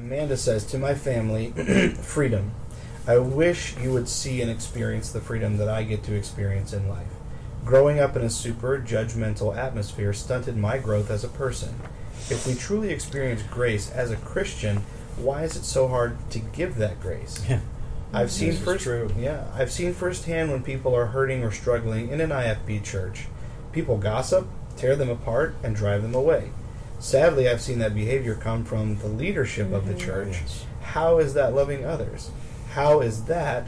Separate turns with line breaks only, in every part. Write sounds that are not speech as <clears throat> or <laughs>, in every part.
Amanda says to my family, <clears throat> freedom. I wish you would see and experience the freedom that I get to experience in life. Growing up in a super judgmental atmosphere stunted my growth as a person. If we truly experience grace as a Christian, why is it so hard to give that grace?
Yeah.
I've seen
This
first,
true.
yeah, I've seen firsthand when people are hurting or struggling in an IFB church. People gossip, tear them apart, and drive them away. Sadly, I've seen that behavior come from the leadership of the mm, church.
Yes.
How is that loving others? How is that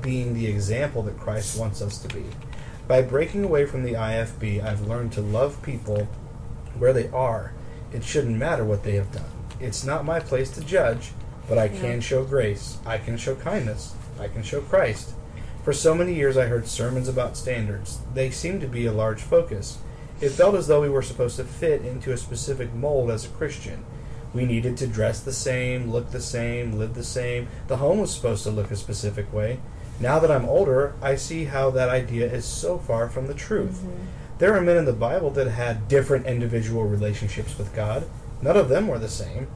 being the example that Christ wants us to be? By breaking away from the IFB, I've learned to love people where they are. It shouldn't matter what they have done. It's not my place to judge, but I can show grace. I can show kindness. I can show Christ. For so many years, I heard sermons about standards. They seemed to be a large focus. It felt as though we were supposed to fit into a specific mold as a Christian. We needed to dress the same, look the same, live the same. The home was supposed to look a specific way. Now that I'm older, I see how that idea is so far from the truth. Mm-hmm. There are men in the Bible that had different individual relationships with God. None of them were the same.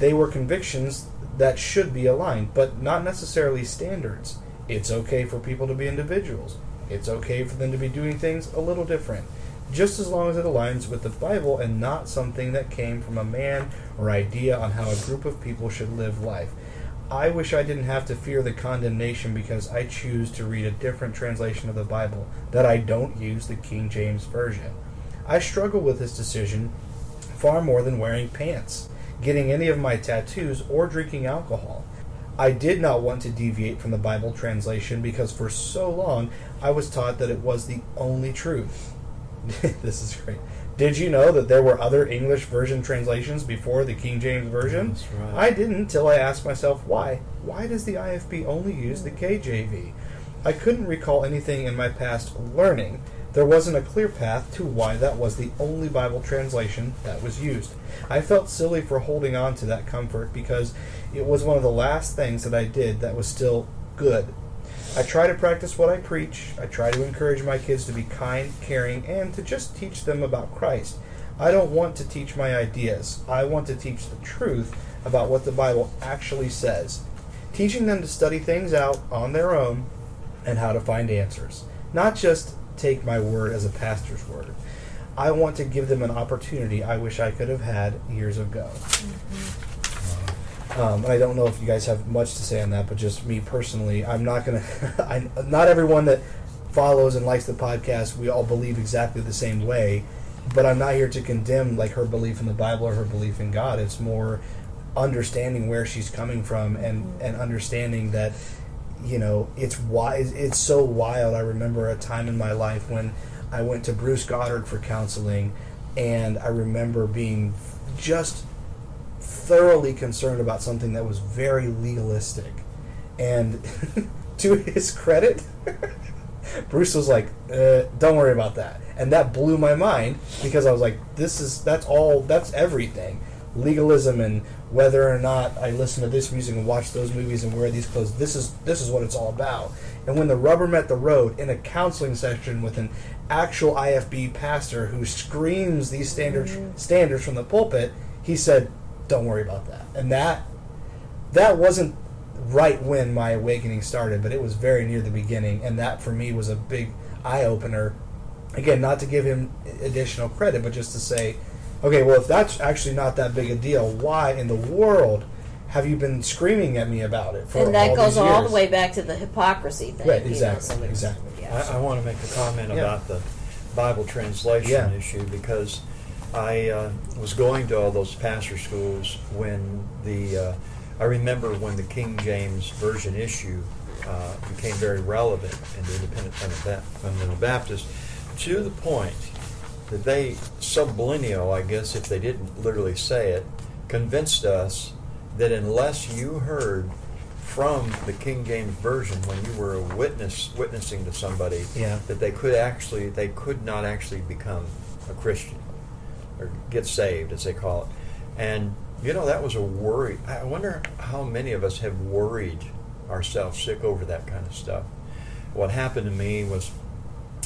They were convictions that should be aligned, but not necessarily standards. It's okay for people to be individuals. It's okay for them to be doing things a little different, just as long as it aligns with the Bible and not something that came from a man or idea on how a group of people should live life. I wish I didn't have to fear the condemnation because I choose to read a different translation of the Bible, that I don't use the King James Version. I struggle with this decision far more than wearing pants, getting any of my tattoos, or drinking alcohol. I did not want to deviate from the Bible translation because for so long I was taught that it was the only truth. <laughs> this is great. Did you know that there were other English version translations before the King James Version?
Right.
I didn't till I asked myself why. Why does the IFB only use the KJV? I couldn't recall anything in my past learning. There wasn't a clear path to why that was the only Bible translation that was used. I felt silly for holding on to that comfort because it was one of the last things that I did that was still good. I try to practice what I preach. I try to encourage my kids to be kind, caring, and to just teach them about Christ. I don't want to teach my ideas. I want to teach the truth about what the Bible actually says. Teaching them to study things out on their own and how to find answers. Not just take my word as a pastor's word. I want to give them an opportunity I wish I could have had years ago. Mm-hmm. Um, and I don't know if you guys have much to say on that, but just me personally, I'm not gonna. <laughs> I, not everyone that follows and likes the podcast, we all believe exactly the same way. But I'm not here to condemn like her belief in the Bible or her belief in God. It's more understanding where she's coming from and and understanding that you know it's why It's so wild. I remember a time in my life when I went to Bruce Goddard for counseling, and I remember being just thoroughly concerned about something that was very legalistic. And <laughs> to his credit, <laughs> Bruce was like, uh, "Don't worry about that," and that blew my mind because I was like, "This is that's all that's everything." Legalism and whether or not I listen to this music and watch those movies and wear these clothes. This is this is what it's all about. And when the rubber met the road in a counseling session with an actual IFB pastor who screams these standards standards from the pulpit, he said, "Don't worry about that." And that that wasn't right when my awakening started, but it was very near the beginning, and that for me was a big eye opener. Again, not to give him additional credit, but just to say, okay, well, if that's actually not that big a deal, why in the world have you been screaming at me about it for
and that
all
goes
these
all
years?
the way back to the hypocrisy thing.
Right,
you know,
exactly,
so there's-
exactly.
yeah.
I, I want to make a comment
Yeah.
about the Bible translation
Yeah.
issue because I uh, was going to all those pastor schools when the uh, I remember when the King James Version issue uh, became very relevant in the Independent Fundamental Baptist to the point that they subliminal, I guess, if they didn't literally say it, convinced us that unless you heard from the King James version when you were a witness witnessing to somebody
Yeah.
that they could actually they could not actually become a Christian or get saved as they call it. And you know that was a worry. I wonder how many of us have worried ourselves sick over that kind of stuff. What happened to me was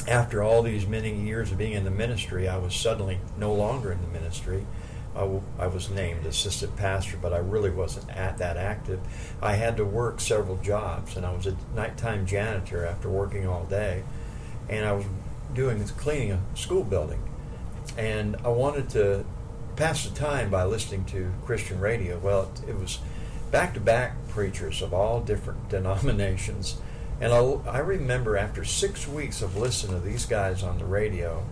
after all these many years of being in the ministry, I was suddenly no longer in the ministry. I, w- I was named assistant pastor, but I really wasn't at that active. I had to work several jobs, and I was a nighttime janitor after working all day, and I was doing cleaning a school building, and I wanted to pass the time by listening to Christian radio. Well, it, it was back to back preachers of all different <laughs> denominations. And I, I remember after six weeks of listening to these guys on the radio,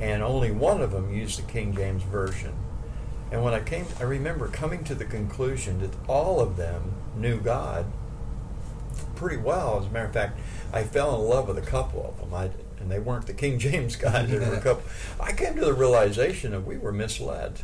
and only one of them used the King James Version. And when I came, I remember coming to the conclusion that all of them knew God pretty well. As a matter of fact, I fell in love with a couple of them. I, and they weren't the King James <laughs> guys. They were a couple. I came to the realization that we were misled,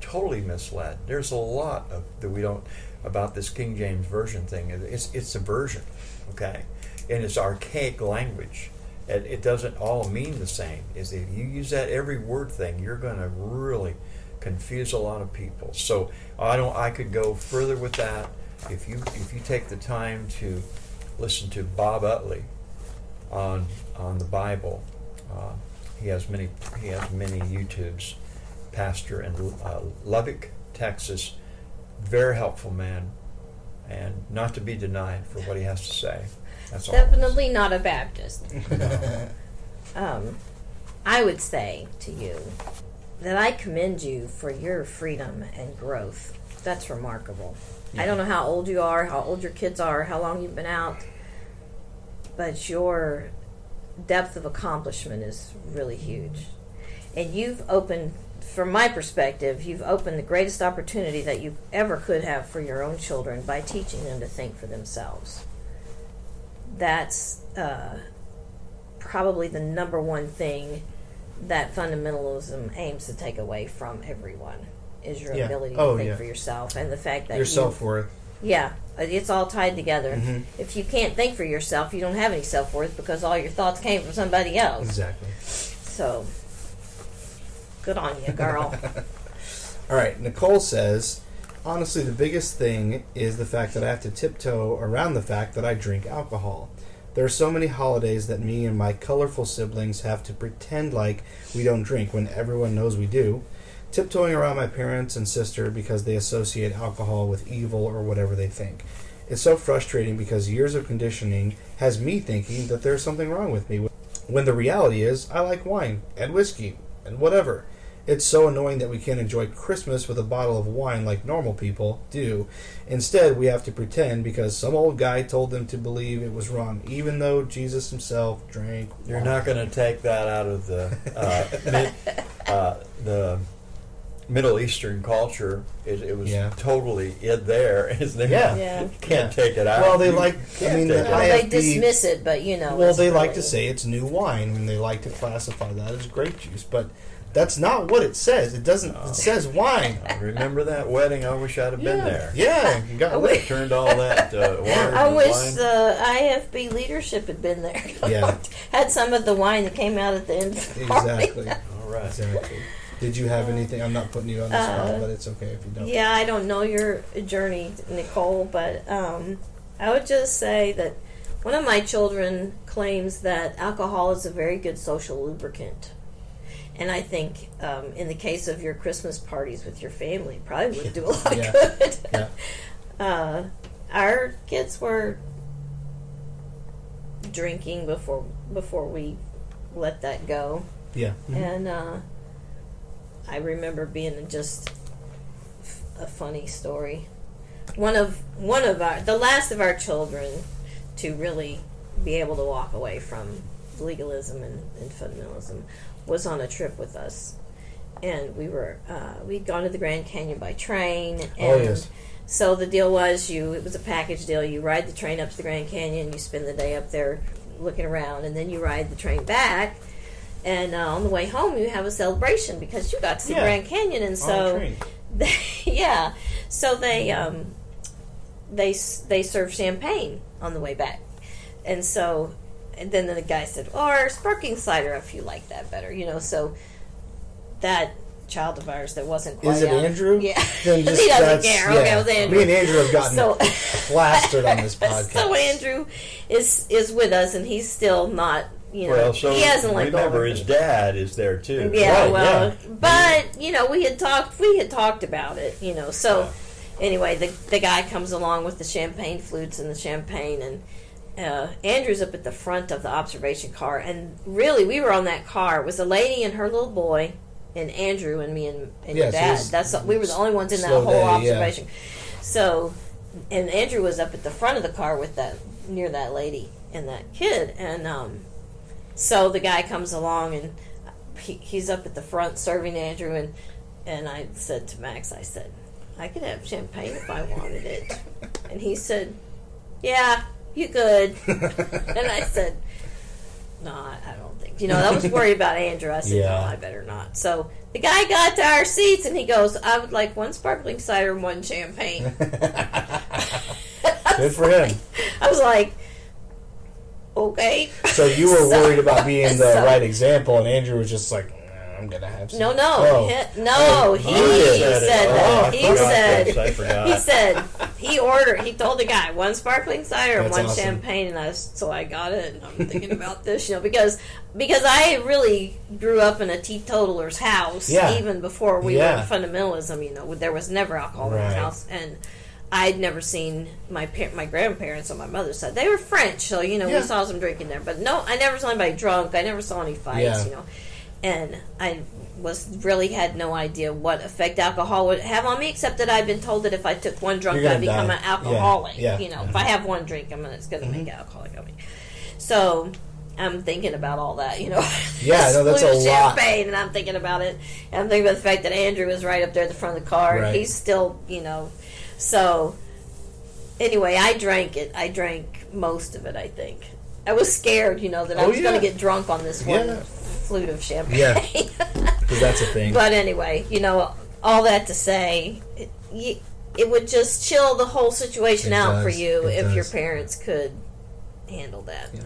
totally misled. There's a lot of that we don't about this King James version thing. It's it's a version, okay, and it's archaic language. It, it doesn't all mean the same. Is if you use that every word thing, you're going to really confuse a lot of people. So I don't. I could go further with that. If you if you take the time to listen to Bob Utley on on the Bible, uh, he has many he has many YouTubes. Pastor in uh, Lubbock, Texas, very helpful man, and not to be denied for what he has to say. That's all.
Definitely not a Baptist. <laughs> Um, I would say to you that I commend you for your freedom and growth. That's remarkable. I don't know how old you are, how old your kids are, how long you've been out, but your depth of accomplishment is really huge. And you've opened, from my perspective, you've opened the greatest opportunity that you ever could have for your own children by teaching them to think for themselves. That's uh, probably the number one thing that fundamentalism aims to take away from everyone is your
Yeah.
ability to
Oh,
think
yeah.
for yourself and the fact that
Your
you-
self worth.
Yeah, it's all tied together.
Mhm.
If you can't think for yourself, you don't have any self worth because all your thoughts came from somebody else.
Exactly.
So, good on you, girl. <laughs>
All right, Nicole says, honestly, the biggest thing is the fact that I have to tiptoe around the fact that I drink alcohol. There are so many holidays that me and my colorful siblings have to pretend like we don't drink when everyone knows we do. Tiptoeing around my parents and sister because they associate alcohol with evil or whatever they think. It's so frustrating because years of conditioning has me thinking that there's something wrong with me when the reality is I like wine and whiskey and whatever. It's so annoying that we can't enjoy Christmas with a bottle of wine like normal people do. Instead, we have to pretend because some old guy told them to believe it was wrong, even though Jesus himself drank.
You're not going to take that out of the uh, <laughs> mid, uh, the Middle Eastern culture. It, it was
Yeah.
totally in there. <laughs> Is there?
Yeah.
Yeah.
Can't
Yeah.
take it out.
Well, they
You
like- I mean, the
well,
out.
they dismiss it, but you know.
Well,
it's
they like to say it's new wine, and they like to classify that as grape juice, but that's not what it says. It doesn't.
No.
It says wine.
Remember that wedding? I wish I'd have been
Yeah.
there.
Yeah, you <laughs> got
I
lit.
wish-
Turned all that uh, <laughs> water
I wish
wine.
the IFB leadership had been there.
Yeah.
Had some of the wine that came out at the end of the party.
Exactly.
all right.
Exactly. Did you have anything? I'm not putting you on the spot,
Uh,
but it's okay if you don't.
Yeah, I don't know your journey, Nicole, but um, I would just say that one of my children claims that alcohol is a very good social lubricant. And I think um, in the case of your Christmas parties with your family, probably would do a lot
Yeah.
of good.
Yeah. <laughs>
Uh, our kids were drinking before before we let that go.
Yeah. Mhm.
And uh, I remember being just a funny story. One of one of our the last of our children to really be able to walk away from legalism and, and fundamentalism was on a trip with us, and we were uh, we'd gone to the Grand Canyon by train. And
Oh, yes.
So the deal was you it was a package deal. You ride the train up to the Grand Canyon. You spend the day up there looking around, and then you ride the train back. And uh, on the way home, you have a celebration because you got to see
Yeah.
Grand Canyon, and so <laughs> they, yeah, so they um, they s- they serve champagne on the way back, and so and then the guy said, or sparkling cider if you like that better, you know. So that child of ours that wasn't quite
Is it
out-
Andrew?
Yeah,
Then <laughs> just
he doesn't
that's-
care.
yeah.
Okay, it was Andrew.
Me and Andrew have gotten
So-
plastered on this <laughs> podcast.
So Andrew is is with us, and he's still not you know,
Well, so
he hasn't let
remember his dad is there too.
Yeah,
Right,
well,
yeah.
but you know, we had talked. We had talked about it. You know, so anyway, the the guy comes along with the champagne flutes and the champagne, and uh, Andrew's up at the front of the observation car. And really, we were on that car. It was a lady and her little boy, and Andrew and me and, and
Yeah,
your dad. That's we were the only ones in that whole
day, yeah.
observation. So, and Andrew was up at the front of the car with that near that lady and that kid, and um, so the guy comes along and he, he's up at the front serving Andrew, and and I said to Max, I said, I could have champagne if I wanted it, <laughs> and he said, Yeah, you could, <laughs> and I said, No, I, I don't think. You know, I was worried about Andrew. I said,
Yeah.
No, I better not. So. The guy got to our seats and he goes, I would like one sparkling cider and one champagne. <laughs>
Good for him.
I was like, okay.
So you were <laughs>
So-
worried about being the
so-
right example, and Andrew was just like, "Nah, "I'm gonna have some."
No, no,
Oh.
he, no.
Oh,
he
you
said that.
Oh,
he said.
this. I forgot.
He said he ordered. He told the guy one sparkling cider and one
awesome.
champagne, and I so I got it. And I'm thinking about this, you know, because because I really grew up in a teetotaler's house,
Yeah.
even before we
Yeah.
were fundamentalism. You know, there was never alcohol in the house, and. I'd never seen my par- my grandparents on my mother's side. They were French, so you know
Yeah.
we saw some drinking there. But no, I never saw anybody drunk. I never saw any fights.
Yeah.
You know, and I was really had no idea what effect alcohol would have on me, except that I'd been told that if I took one drunk,
You're
I'd become
die.
an alcoholic.
Yeah.
You know, mm-hmm. if I have one drink, I'm gonna, it's going to make mm-hmm. an alcoholic of me. So I'm thinking about all that. You know,
Yeah, no, that's a <laughs> lot.
champagne, and I'm thinking about it. And I'm thinking about the fact that Andrew was right up there at the front of the car.
Right.
He's still, you know, so. Anyway, I drank it. I drank most of it. I think I was scared, you know, that I
Oh,
was going to get drunk on this one
Yeah.
flute of champagne.
Yeah. <laughs> Because that's a thing.
But anyway, you know, all that to say, it, y- it would just chill the whole situation
It
out for you
It
if your parents could handle that.
Yeah.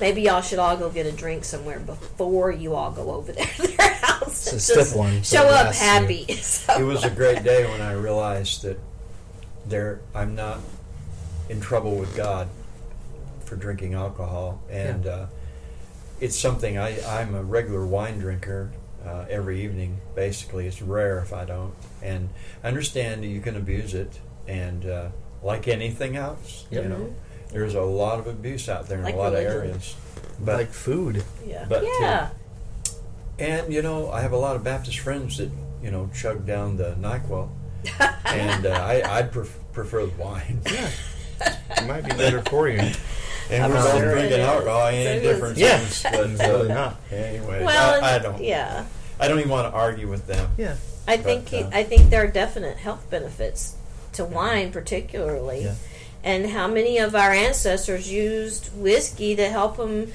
Maybe y'all should all go get a drink somewhere before you all go over there to their <laughs> house.
It's a stiff one, so
Show up happy. <laughs> So-
It was a great day when I realized that there I'm not in trouble with God for drinking alcohol, and uh, it's something I I'm a regular wine drinker uh, every evening. Basically, it's rare if I don't, and I understand that you can abuse it, and uh, like anything else,
Yep.
you know, there's a lot of abuse out there in
Like
a lot
religion.
of areas, but
like food.
yeah.
but,
yeah.
and you know, I have a lot of Baptist friends that you know chug down the Nyquil, and uh, I I pref- prefer the wine. <laughs>
Yeah. It might be better for you.
And
I'm
we're both
sure
drinking alcohol.
It
Ain't
is.
different
Yeah.
things, but
Really not.
anyway,
well,
I, I don't.
Yeah.
I don't even want to argue with them.
Yeah.
I think
But, uh,
I think there are definite health benefits to wine, particularly,
Yeah.
and how many of our ancestors used whiskey to help them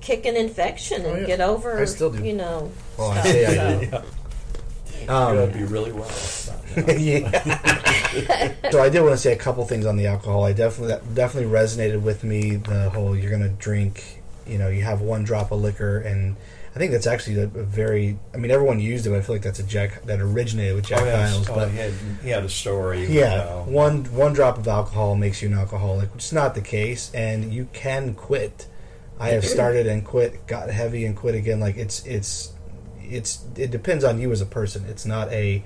kick an infection and
Oh, yeah.
get over.
I still do.
You know.
Well, I
stuff,
say I
so.
do. <laughs>
yeah.
Um,
You'll be really well. <laughs>
yeah. <laughs> so I did want to say a couple things on the alcohol. I definitely that definitely resonated with me. The whole you're going to drink, you know, you have one drop of liquor, and I think that's actually a, a very. I mean, everyone used it. But I feel like that's a Jack that originated with Jack
oh.
Daniels,
oh,
but
he, had, he had a story.
yeah, one one drop of alcohol makes you an alcoholic, which is not the case, and you can quit. I have <clears throat> started and quit, got heavy and quit again. Like it's it's it's it depends on you as a person. It's not a.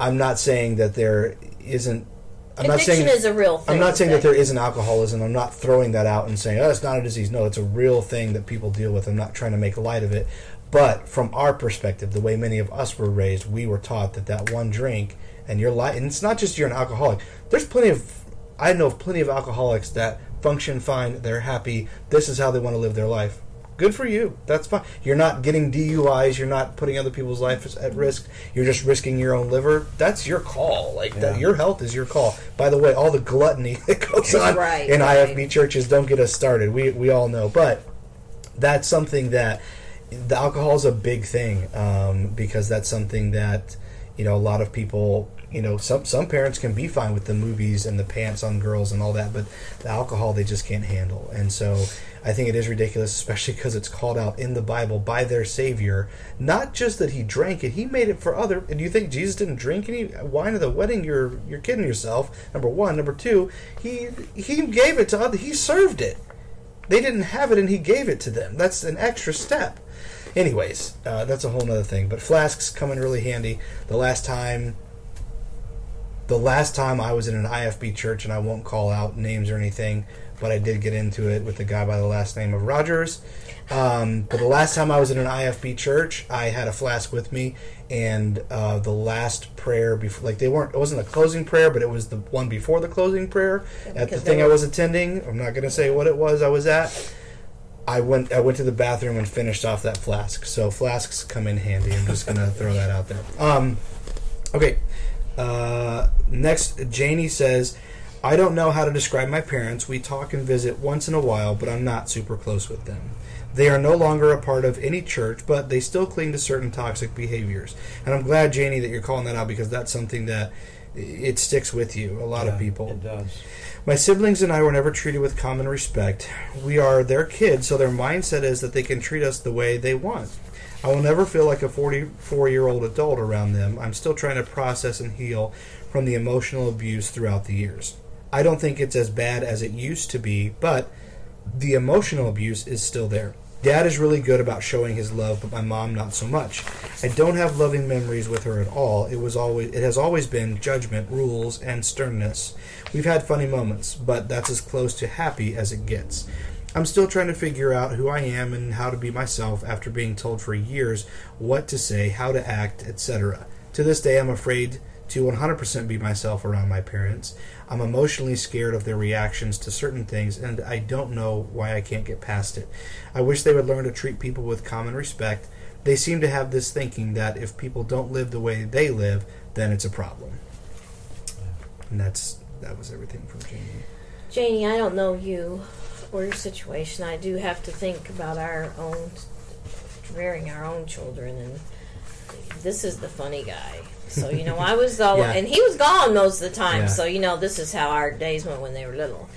I'm not saying that there isn't. I'm not
Addiction
saying
is a real thing.
I'm not saying that there isn't alcoholism. I'm not throwing that out and saying, oh, it's not a disease. No, it's a real thing that people deal with. I'm not trying to make light of it. But from our perspective, the way many of us were raised, we were taught that that one drink and you're li- and it's not just you're an alcoholic. There's plenty of, I know of plenty of alcoholics that function fine. They're happy. This is how they want to live their life. Good for you. That's fine. You're not getting DUIs. You're not putting other people's lives at risk. You're just risking your own liver. That's your call. Like that, your health is your call. By the way, all the gluttony <laughs> that goes on
Right,
in
right.
IFB churches don't get us started. We we all know, but that's something that the alcohol is a big thing um, because that's something that you know a lot of people you know some some parents can be fine with the movies and the pants on girls and all that but the alcohol they just can't handle and so i think it is ridiculous especially because it's called out in the bible by their savior not just that he drank it he made it for other and you think jesus didn't drink any wine at the wedding you're you're kidding yourself number one number two he he gave it to other he served it They didn't have it and he gave it to them. That's an extra step. Anyways, uh, that's a whole other thing. But flasks come in really handy. The last time the last time I was in an IFB church, and I won't call out names or anything, but I did get into it with a guy by the last name of Rogers. Um, but the last time I was in an IFB church, I had a flask with me, and uh, the last prayer before, like they weren't, it wasn't the closing prayer, but it was the one before the closing prayer at the thing
they
I was attending. I'm not going to say what it was I was at. I went, I went to the bathroom and finished off that flask. So flasks come in handy. I'm just going to throw that out there. Um, okay. Uh, next, Janie says, I don't know how to describe my parents. We talk and visit once in a while, but I'm not super close with them. They are no longer a part of any church, but they still cling to certain toxic behaviors. And I'm glad, Janie, that you're calling that out because that's something that it sticks with you. A lot of people.
It does.
My siblings and I were never treated with common respect. We are their kids, so their mindset is that they can treat us the way they want. I will never feel like a 44 year old adult around them. I'm still trying to process and heal from the emotional abuse throughout the years. I don't think it's as bad as it used to be, but the emotional abuse is still there. Dad is really good about showing his love, but my mom not so much. I don't have loving memories with her at all. It was always it has always been judgment, rules, and sternness. We've had funny moments, but that's as close to happy as it gets. I'm still trying to figure out who I am and how to be myself after being told for years what to say, how to act, etc. To this day, I'm afraid to 100% be myself around my parents. I'm emotionally scared of their reactions to certain things, and I don't know why I can't get past it. I wish they would learn to treat people with common respect. They seem to have this thinking that if people don't live the way they live, then it's a problem. And that's that was everything from Janie.
Janie, I don't know you or your situation. I do have to think about our own rearing our own children, and this is the funny guy. So you know, I was all,
Yeah.
and he was gone most of the time.
Yeah.
So you know, this is how our days went when they were little.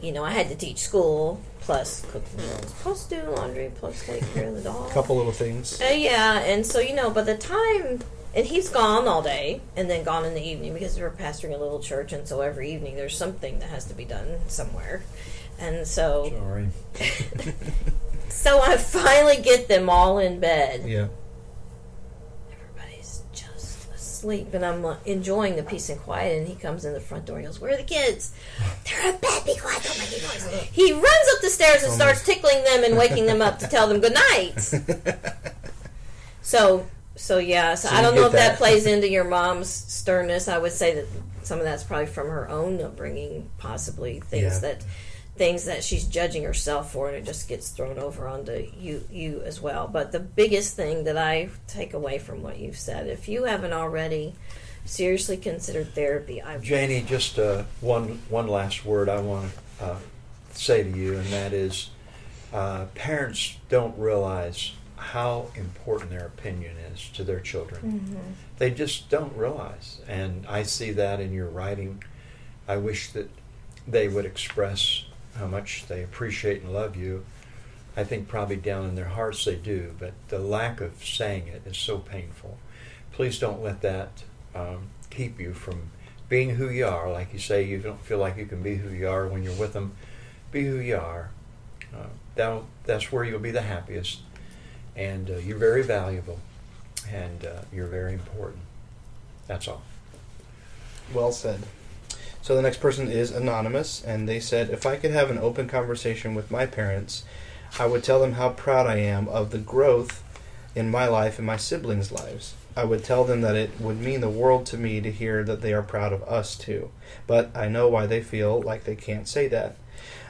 You know, I had to teach school, plus cook meals, plus do laundry, plus take care of the dog.
A couple little things.
Uh, yeah, and so you know, by the time and he's gone all day and then gone in the evening because we're pastoring a little church, and so every evening there's something that has to be done somewhere, and so
Sorry. <laughs>
so I finally get them all in bed.
Yeah.
Everybody's just asleep, and I'm uh, enjoying the peace and quiet. And he comes in the front door. and goes, "Where are the kids? They're in bed. Be quiet. Don't make any noise." He runs up the stairs and starts <laughs> tickling them and waking them up to tell them good night. <laughs> So, so yeah. So,
So
I
you
don't know
get
if that.
that.
plays into your <laughs> mom's sternness. I would say that some of that's probably from her own upbringing, possibly things
Yeah.
that things that she's judging herself for, and it just gets thrown over onto you you as well. But the biggest thing that I take away from what you've said, if you haven't already seriously considered therapy, I
Janie, just uh, one one last word I want to uh, say to you, and that is, uh, parents don't realize how important their opinion is to their children. They just don't realize, and I see that in your writing. I wish that they would express how much they appreciate and love you. I think probably down in their hearts they do, but the lack of saying it is so painful. Please don't let that um, keep you from being who you are. Like you say, you don't feel like you can be who you are when you're with them. Be who you are. Uh, that'll, that's where you'll be the happiest. And uh, you're very valuable, and uh, you're very important. That's all.
Well said. So the next person is anonymous, and they said, if I could have an open conversation with my parents, I would tell them how proud I am of the growth in my life and my siblings' lives. I would tell them that it would mean the world to me to hear that they are proud of us too. But I know why they feel like they can't say that.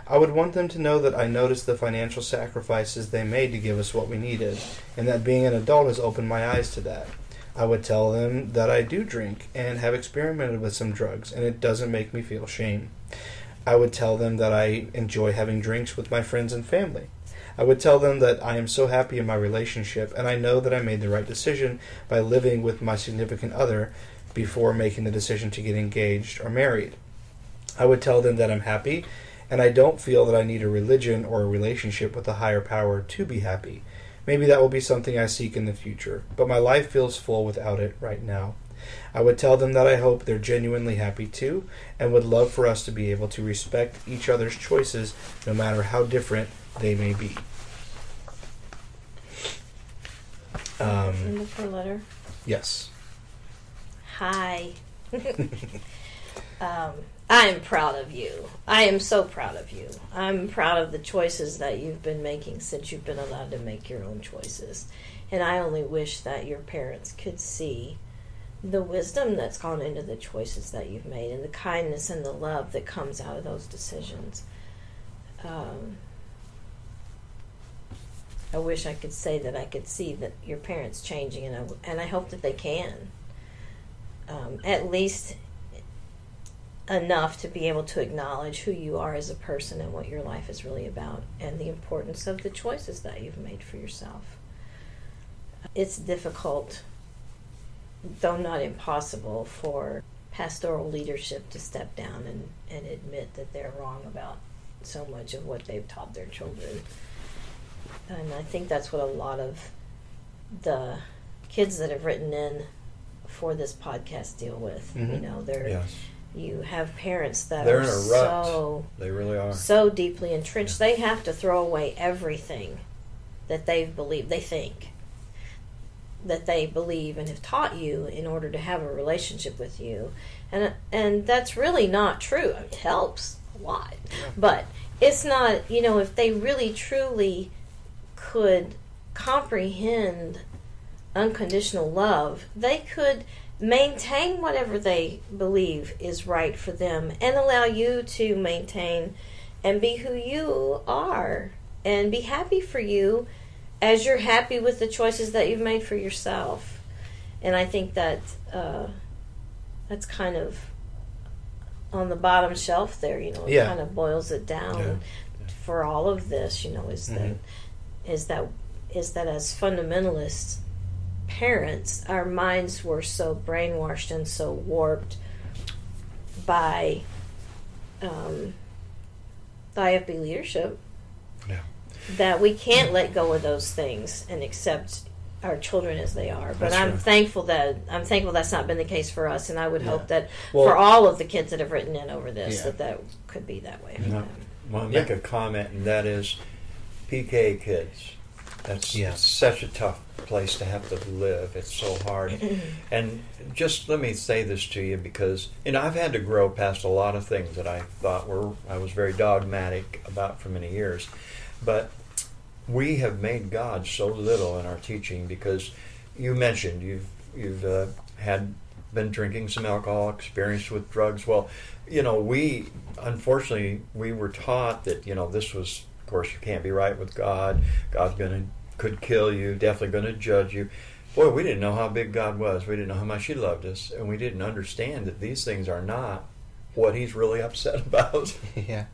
I would want them to know that I noticed the financial sacrifices they made to give us what we needed, and that being an adult has opened my eyes to that. I would tell them that I do drink and have experimented with some drugs, and it doesn't make me feel shame. I would tell them that I enjoy having drinks with my friends and family. I would tell them that I am so happy in my relationship, and I know that I made the right decision by living with my significant other before making the decision to get engaged or married. I would tell them that I'm happy, and I don't feel that I need a religion or a relationship with a higher power to be happy. Maybe that will be something I seek in the future, but my life feels full without it right now. I would tell them that I hope they're genuinely happy too, and would love for us to be able to respect each other's choices no matter how different they may be. Um,
End of her letter.
yes.
Hi. <laughs> <laughs> um, I am proud of you. I am so proud of you. I'm proud of the choices that you've been making since you've been allowed to make your own choices. And I only wish that your parents could see the wisdom that's gone into the choices that you've made and the kindness and the love that comes out of those decisions. Um, I wish I could say that I could see that your parents changing, and I, and I hope that they can. Um, at least enough to be able to acknowledge who you are as a person and what your life is really about, and the importance of the choices that you've made for yourself. It's difficult, though not impossible, for pastoral leadership to step down and, and admit that they're wrong about so much of what they've taught their children. And I think that's what a lot of the kids that have written in for this podcast deal with. You
Mhm.
know, they're
Yes,
you have parents that
They're
are
in a rut.
so
they really are.
so deeply entrenched. They have to throw away everything that they've believed they think that they believe and have taught you in order to have a relationship with you. And and that's really not true. I mean, it helps a lot. But it's not you know if they really truly could comprehend unconditional love they could maintain whatever they believe is right for them and allow you to maintain and be who you are and be happy for you as you're happy with the choices that you've made for yourself and i think that uh, that's kind of on the bottom shelf there you know it
Yeah.
kind of boils it down
Yeah.
for all of this you know is
Mhm.
that is that is that as fundamentalists parents our minds were so brainwashed and so warped by um, the IFB leadership
Yeah.
that we can't let go of those things and accept our children as they are. But
That's
I'm
right.
thankful that I'm thankful that's not been the case for us, and I would
Yeah.
hope that
Well-
for all of the kids that have written in over this,
Yeah.
that that could be that way. for
No.
them.
want to make
Yeah.
a comment, and that is PK kids. That's
Yeah.
such a tough place to have to live. It's so hard. <clears throat> and just let me say this to you because you know I've had to grow past a lot of things that I thought were I was very dogmatic about for many years, but we have made God so little in our teaching because you mentioned you've you've uh, had been drinking some alcohol, experienced with drugs. Well, you know we unfortunately we were taught that you know this was of course you can't be right with God. God's gonna could kill you, definitely gonna judge you. Boy, we didn't know how big God was. We didn't know how much He loved us, and we didn't understand that these things are not what He's really <laughs> upset about. <laughs>
yeah.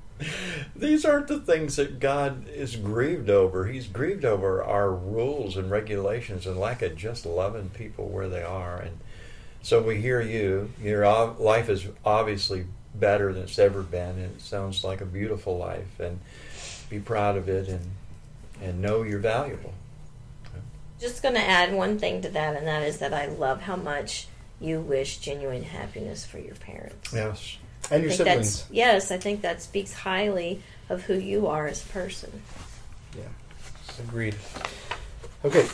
These aren't the things that God is grieved over. He's grieved over our rules and regulations and lack of just loving people where they are. And so we hear you. Your life is obviously better than it's ever been, and it sounds like a beautiful life. And be proud of it, and and know you're valuable.
Just going to add one thing to that, and that is that I love how much you wish genuine happiness for your parents.
Yes.
And
I
your siblings.
yes, I think that speaks highly of who you are as a person.
Yeah. Agreed. Okay.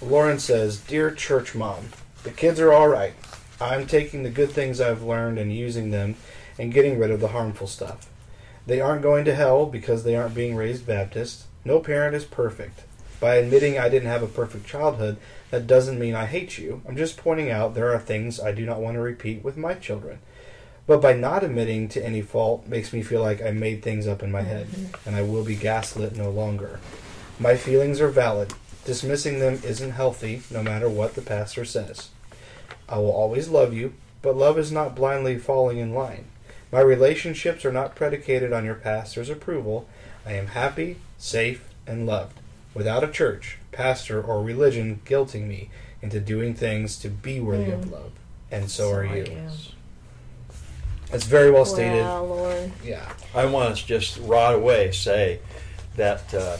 Lauren says, Dear church mom, the kids are all right. I'm taking the good things I've learned and using them and getting rid of the harmful stuff. They aren't going to hell because they aren't being raised Baptist. No parent is perfect. By admitting I didn't have a perfect childhood, that doesn't mean I hate you. I'm just pointing out there are things I do not want to repeat with my children. But by not admitting to any fault makes me feel like I made things up in my head, mm-hmm. and I will be gaslit no longer. My feelings are valid. Dismissing them isn't healthy, no matter what the pastor says. I will always love you, but love is not blindly falling in line. My relationships are not predicated on your pastor's approval. I am happy, safe, and loved, without a church, pastor, or religion guilting me into doing things to be worthy of
Mm.
love. And so, are you.
you.
It's very well stated.
Wow, Lauren.
Yeah.
I want to just right away say that uh,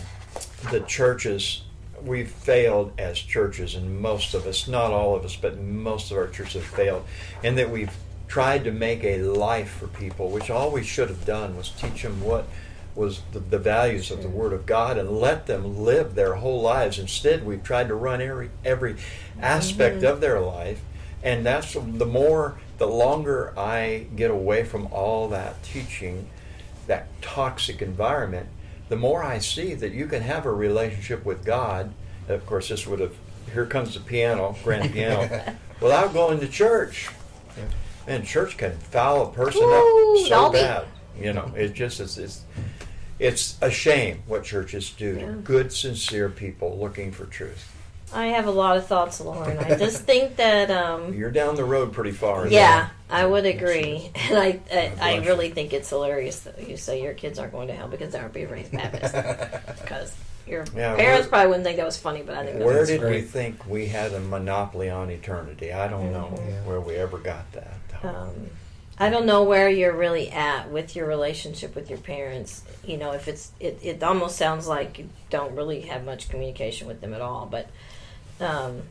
the churches we've failed as churches, and most of us, not all of us, but most of our churches have failed, and that we've tried to make a life for people, which all we should have done was teach them what was the, the values of the Word of God and let them live their whole lives. Instead, we've tried to run every every aspect
Mm-hmm.
of their life, and that's the more, the longer I get away from all that teaching, that toxic environment, the more I see that you can have a relationship with God. Of course, this would have. Here comes the piano, grand piano, <laughs> without going to church.
Yeah.
And church can foul a person
Ooh,
up so
Dolby.
bad. You know, it just is. It's, it's a shame what churches do to good, sincere people looking for truth.
I have a lot of thoughts, Lauren. I just <laughs> think that um,
You're down the road pretty far.
Yeah, I would agree, <laughs> and I I, I
bless
really think it's hilarious that you say your kids aren't going to hell because they aren't being raised Baptist. <laughs> Because your
Yeah,
parents probably wouldn't think that was funny, but I think that
Where
was
did we think we had a monopoly on eternity? I don't know
Yeah.
where we ever got that.
Um, I don't know where you're really at with your relationship with your parents. You know, if it's it, it almost sounds like you don't really have much communication with them at all. But um,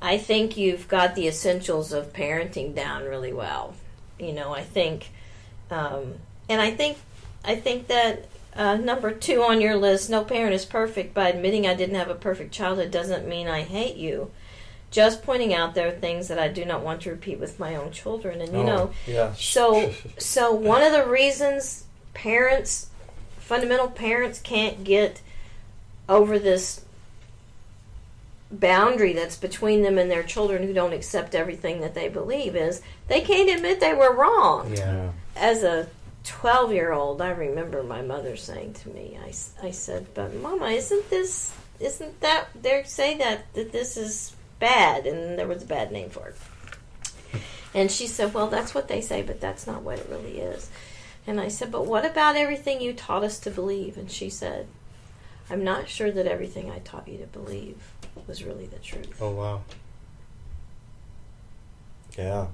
I think you've got the essentials of parenting down really well. You know, I think, um, and I think I think that uh, number two on your list, no parent is perfect. By admitting I didn't have a perfect childhood doesn't mean I hate you. Just pointing out there are things that I do not want to repeat with my own children, and you
Oh,
know,
yes.
so <laughs> so one of the reasons parents, fundamental parents, can't get over this boundary that's between them and their children who don't accept everything that they believe is they can't admit they were wrong
Yeah.
as a 12 year old, I remember my mother saying to me, I, I said, but mama, isn't this, isn't that, they say that, that this is bad, and there was a bad name for it. And she said, well, that's what they say, but that's not what it really is. And I said, but what about everything you taught us to believe? And she said, I'm not sure that everything I taught you to believe was really the truth.
Oh wow.
yeah.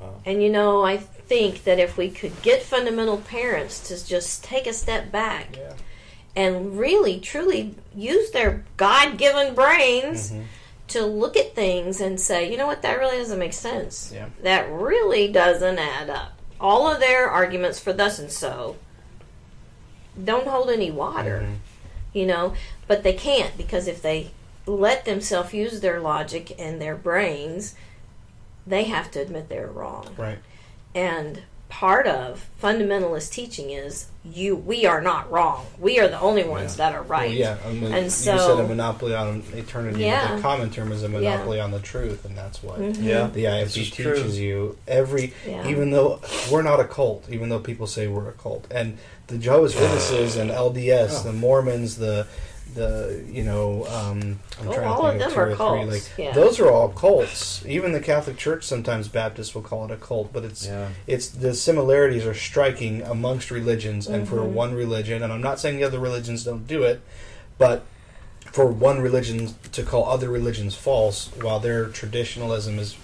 Wow.
And you know, I think that if we could get fundamental parents to just take a step back
Yeah.
and really truly use their God given brains
Mhm.
To look at things and say, you know what, that really doesn't make sense.
Yeah.
That really doesn't add up. All of their arguments for thus and so don't hold any water,
Mhm.
you know, but they can't because if they let themselves use their logic and their brains, they have to admit they're wrong.
Right.
And part of fundamentalist teaching is you we are not wrong. We are the only ones that are right.
Well, yeah. I mean,
And
you
so- you
said a monopoly on eternity. but
Yeah.
the common term is a monopoly on the truth, and that's what
Mhm.
Yeah.
the IFB
This is true.
teaches you. Every,
Yeah.
even though we're not a cult, even though people say we're a cult, and the Jehovah's Witnesses and LDS,
Oh.
the Mormons, the the you know, um, I'm
Oh,
trying
all
to think of,
them
two
are
or three. Like
yeah.
those are all cults. Even the Catholic Church, sometimes Baptists will call it a cult, but it's
Yeah.
it's the similarities are striking amongst religions and for
Mhm.
one religion and i'm not saying the other religions don't do it but for one religion to call other religions false while their traditionalism is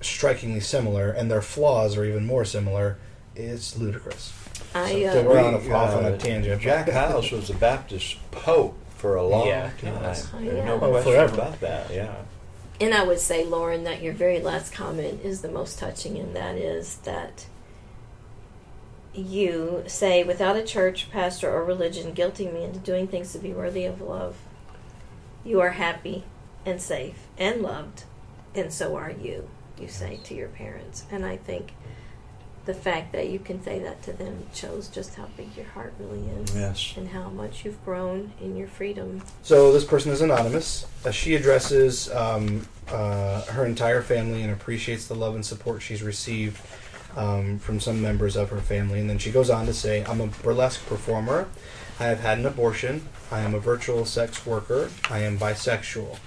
strikingly similar and their flaws are even more similar is ludicrous
I
So
uh,
we're on a-
We,
off on a tangent.
Jack Hyles was a Baptist pope for a long
Yeah,
time.
yes.
Oh,
There's
yeah.
no
Oh,
question
forever.
about that. Yeah.
and I would say, Lauren, that your very last comment is the most touching, and that is that you say, without a church, pastor, or religion guilting me into doing things to be worthy of love, you are happy and safe and loved, and so are you, you say to your parents. And I think the fact that you can say that to them shows just how big your heart really is.
Yes.
And how much you've grown in your freedom.
So this person is anonymous. Uh, she addresses um, uh, her entire family and appreciates the love and support she's received um, from some members of her family. And then she goes on to say, "I'm a burlesque performer. I have had an abortion. I am a virtual sex worker. I am bisexual.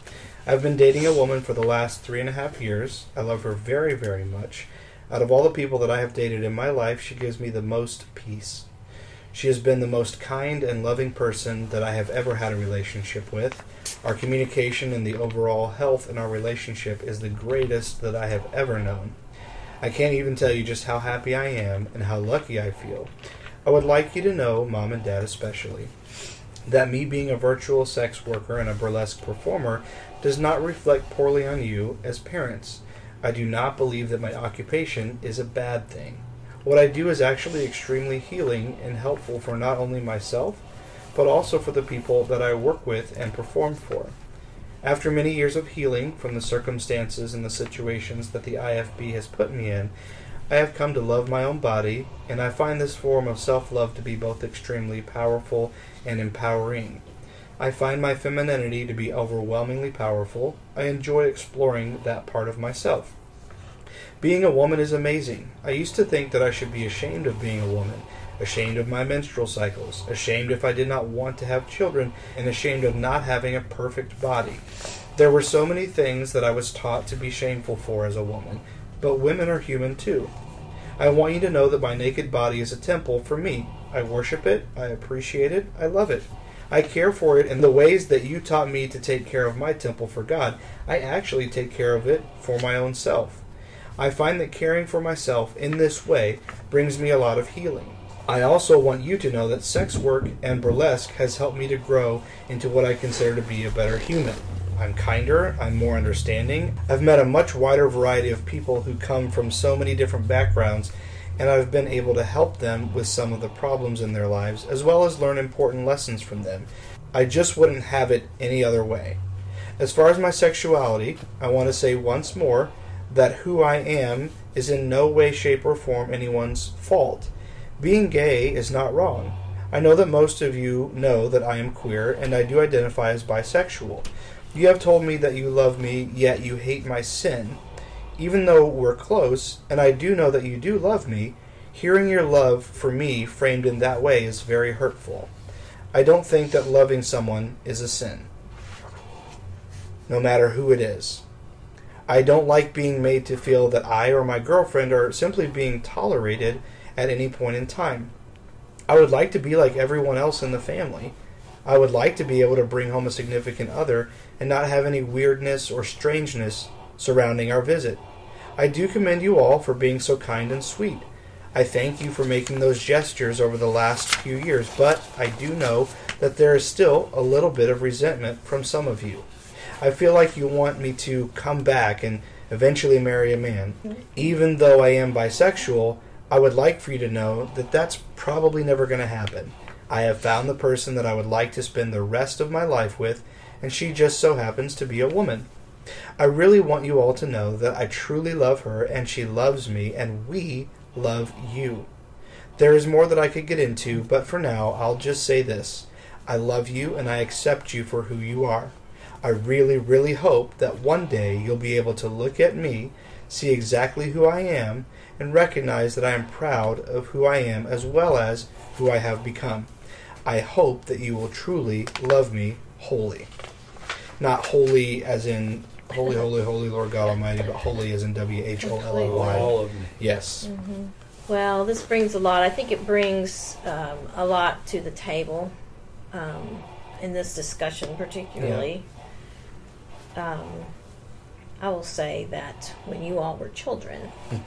I've been dating a woman for the last three and a half years. I love her very, very much. Out of all the people that I have dated in my life, she gives me the most peace." She has been the most kind and loving person that I have ever had a relationship with. Our communication and the overall health in our relationship is the greatest that I have ever known. I can't even tell you just how happy I am and how lucky I feel. I would like you to know, Mom and Dad especially, that me being a virtual sex worker and a burlesque performer does not reflect poorly on you as parents. I do not believe that my occupation is a bad thing. What I do is actually extremely healing and helpful for not only myself, but also for the people that I work with and perform for. After many years of healing from the circumstances and the situations that the IFB has put me in, I have come to love my own body, and I find this form of self love to be both extremely powerful and empowering. I find my femininity to be overwhelmingly powerful. I enjoy exploring that part of myself. Being a woman is amazing. I used to think that I should be ashamed of being a woman, ashamed of my menstrual cycles, ashamed if I did not want to have children, and ashamed of not having a perfect body. There were so many things that I was taught to be shameful for as a woman, but women are human too. I want you to know that my naked body is a temple for me. I worship it, I appreciate it, I love it. I care for it in the ways that you taught me to take care of my temple for God. I actually take care of it for my own self. I find that caring for myself in this way brings me a lot of healing. I also want you to know that sex work and burlesque has helped me to grow into what I consider to be a better human. I'm kinder, I'm more understanding. I've met a much wider variety of people who come from so many different backgrounds, and I've been able to help them with some of the problems in their lives, as well as learn important lessons from them. I just wouldn't have it any other way. As far as my sexuality, I want to say once more that who I am is in no way, shape, or form anyone's fault. Being gay is not wrong. I know that most of you know that I am queer, and I do identify as bisexual. You have told me that you love me, yet you hate my sin. Even though we're close, and I do know that you do love me, hearing your love for me framed in that way is very hurtful. I don't think that loving someone is a sin, no matter who it is. I don't like being made to feel that I or my girlfriend are simply being tolerated at any point in time. I would like to be like everyone else in the family. I would like to be able to bring home a significant other and not have any weirdness or strangeness surrounding our visit. I do commend you all for being so kind and sweet. I thank you for making those gestures over the last few years, but I do know that there is still a little bit of resentment from some of you. I feel like you want me to come back and eventually marry a man. Even though I am bisexual, I would like for you to know that that's probably never going to happen. I have found the person that I would like to spend the rest of my life with, and she just so happens to be a woman. I really want you all to know that I truly love her and she loves me and we love you. There is more that I could get into, but for now I'll just say this. I love you and I accept you for who you are. I really, really hope that one day you'll be able to look at me, see exactly who I am, and recognize that I am proud of who I am as well as who I have become. I hope that you will truly love me wholly. Not wholly as in holy, holy, holy Lord God Almighty, but holy is in W H O L L Y.
All of them.
Yes.
Well, this brings a lot. I think it brings um, a lot to the table um, in this discussion, particularly. Um, I will say that when you all were children, <laughs>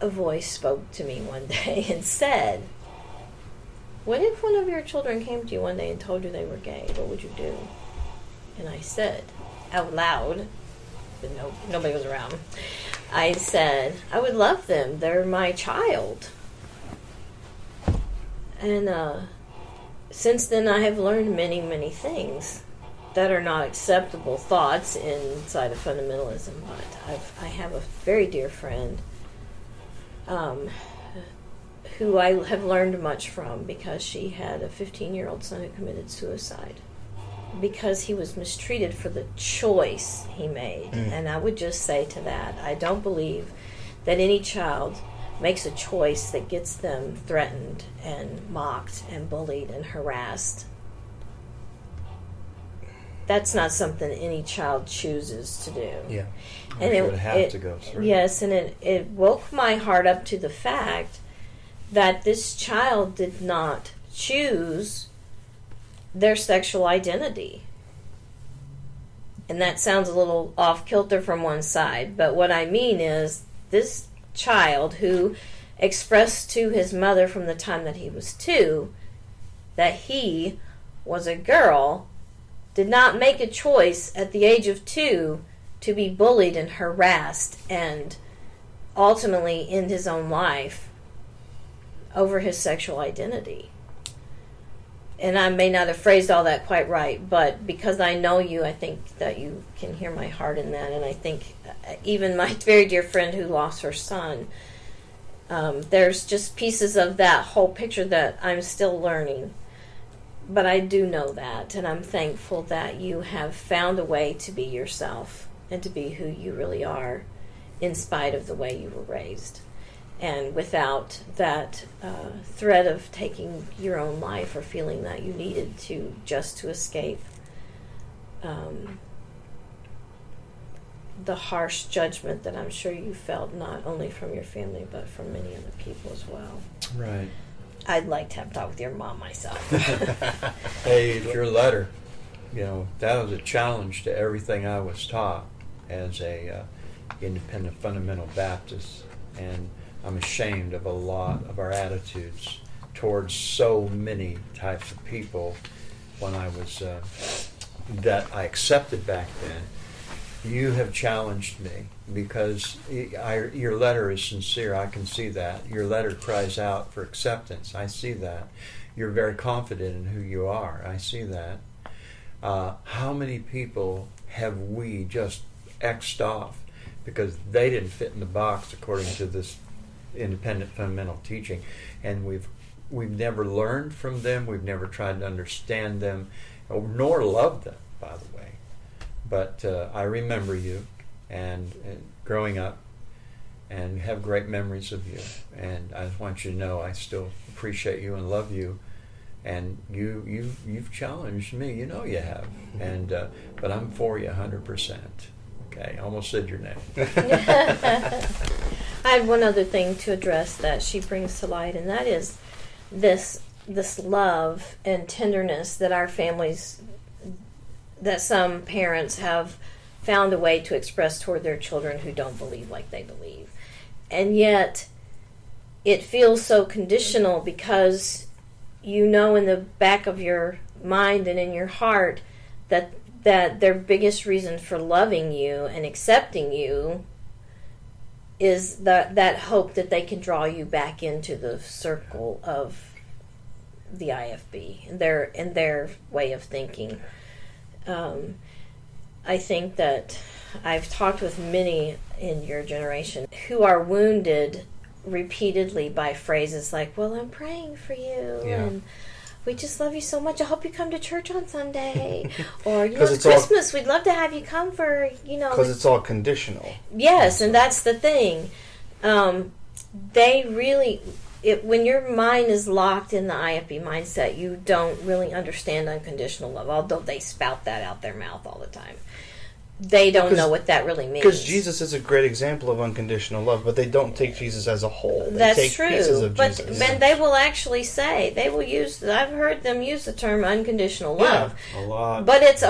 a voice spoke to me one day <laughs> and said, What if one of your children came to you one day and told you they were gay? What would you do? And I said, out loud, but no, nobody was around. I said, I would love them. They're my child. And uh, since then, I have learned many, many things that are not acceptable thoughts inside of fundamentalism. But I've, I have a very dear friend um, who I have learned much from because she had a 15 year old son who committed suicide because he was mistreated for the choice he made. Mm. And I would just say to that, I don't believe that any child makes a choice that gets them threatened and mocked and bullied and harassed. That's not something any child chooses to do.
Yeah.
Or should have to go through.
Yes, and it, it woke my heart up to the fact that this child did not choose their sexual identity. And that sounds a little off kilter from one side, but what I mean is this child who expressed to his mother from the time that he was two that he was a girl, did not make a choice at the age of two to be bullied and harassed and ultimately end his own life over his sexual identity. And I may not have phrased all that quite right, but because I know you, I think that you can hear my heart in that. And I think uh, even my <laughs> very dear friend who lost her son, um, there's just pieces of that whole picture that I'm still learning. But I do know that, and I'm thankful that you have found a way to be yourself and to be who you really are in spite of the way you were raised and without that uh, threat of taking your own life or feeling that you needed to just to escape um, the harsh judgment that I'm sure you felt not only from your family but from many other people as well.
Right.
I'd like to have a talk with your mom myself. <laughs>
hey, your letter, you know, that was a challenge to everything I was taught as a uh, independent fundamental Baptist, and I'm ashamed of a lot of our attitudes towards so many types of people when I was uh, that I accepted back then. You have challenged me because I, your letter is sincere. I can see that. Your letter cries out for acceptance. I see that. You're very confident in who you are. I see that. Uh, how many people have we just X'd off because they didn't fit in the box according to this independent fundamental teaching, and we've we've never learned from them. We've never tried to understand them, nor loved them, by the way. But uh, I remember you, and, and growing up, and have great memories of you. And I just want you to know I still appreciate you and love you. And you you you've challenged me. You know you have. And uh, but I'm for you 100 percent. Okay, I almost said your name. <laughs> <laughs>
I have one other thing to address that she brings to light, and that is this this love and tenderness that our families, that some parents have found a way to express toward their children who don't believe like they believe, and yet it feels so conditional because you know in the back of your mind and in your heart that that their biggest reason for loving you and accepting you is that that hope that they can draw you back into the circle of the IFB and their and their way of thinking. Um, I think that I've talked with many in your generation who are wounded repeatedly by phrases like, "Well, I'm praying for you," yeah. and we just love you so much. I hope you come to church on Sunday. <laughs> or, you know, it's Christmas. All, we'd love to have you come for, you know.
Because it's all conditional.
Yes, and that's the thing. Um, they really, it, when your mind is locked in the IFB mindset, you don't really understand unconditional love, although they spout that out their mouth all the time they don't know what that really means.
Because Jesus is a great example of unconditional love, but they don't take Jesus as a whole. They
That's true. but Jesus. they will actually say they will use. I've heard them use the term unconditional love.
Yeah, a lot.
But it's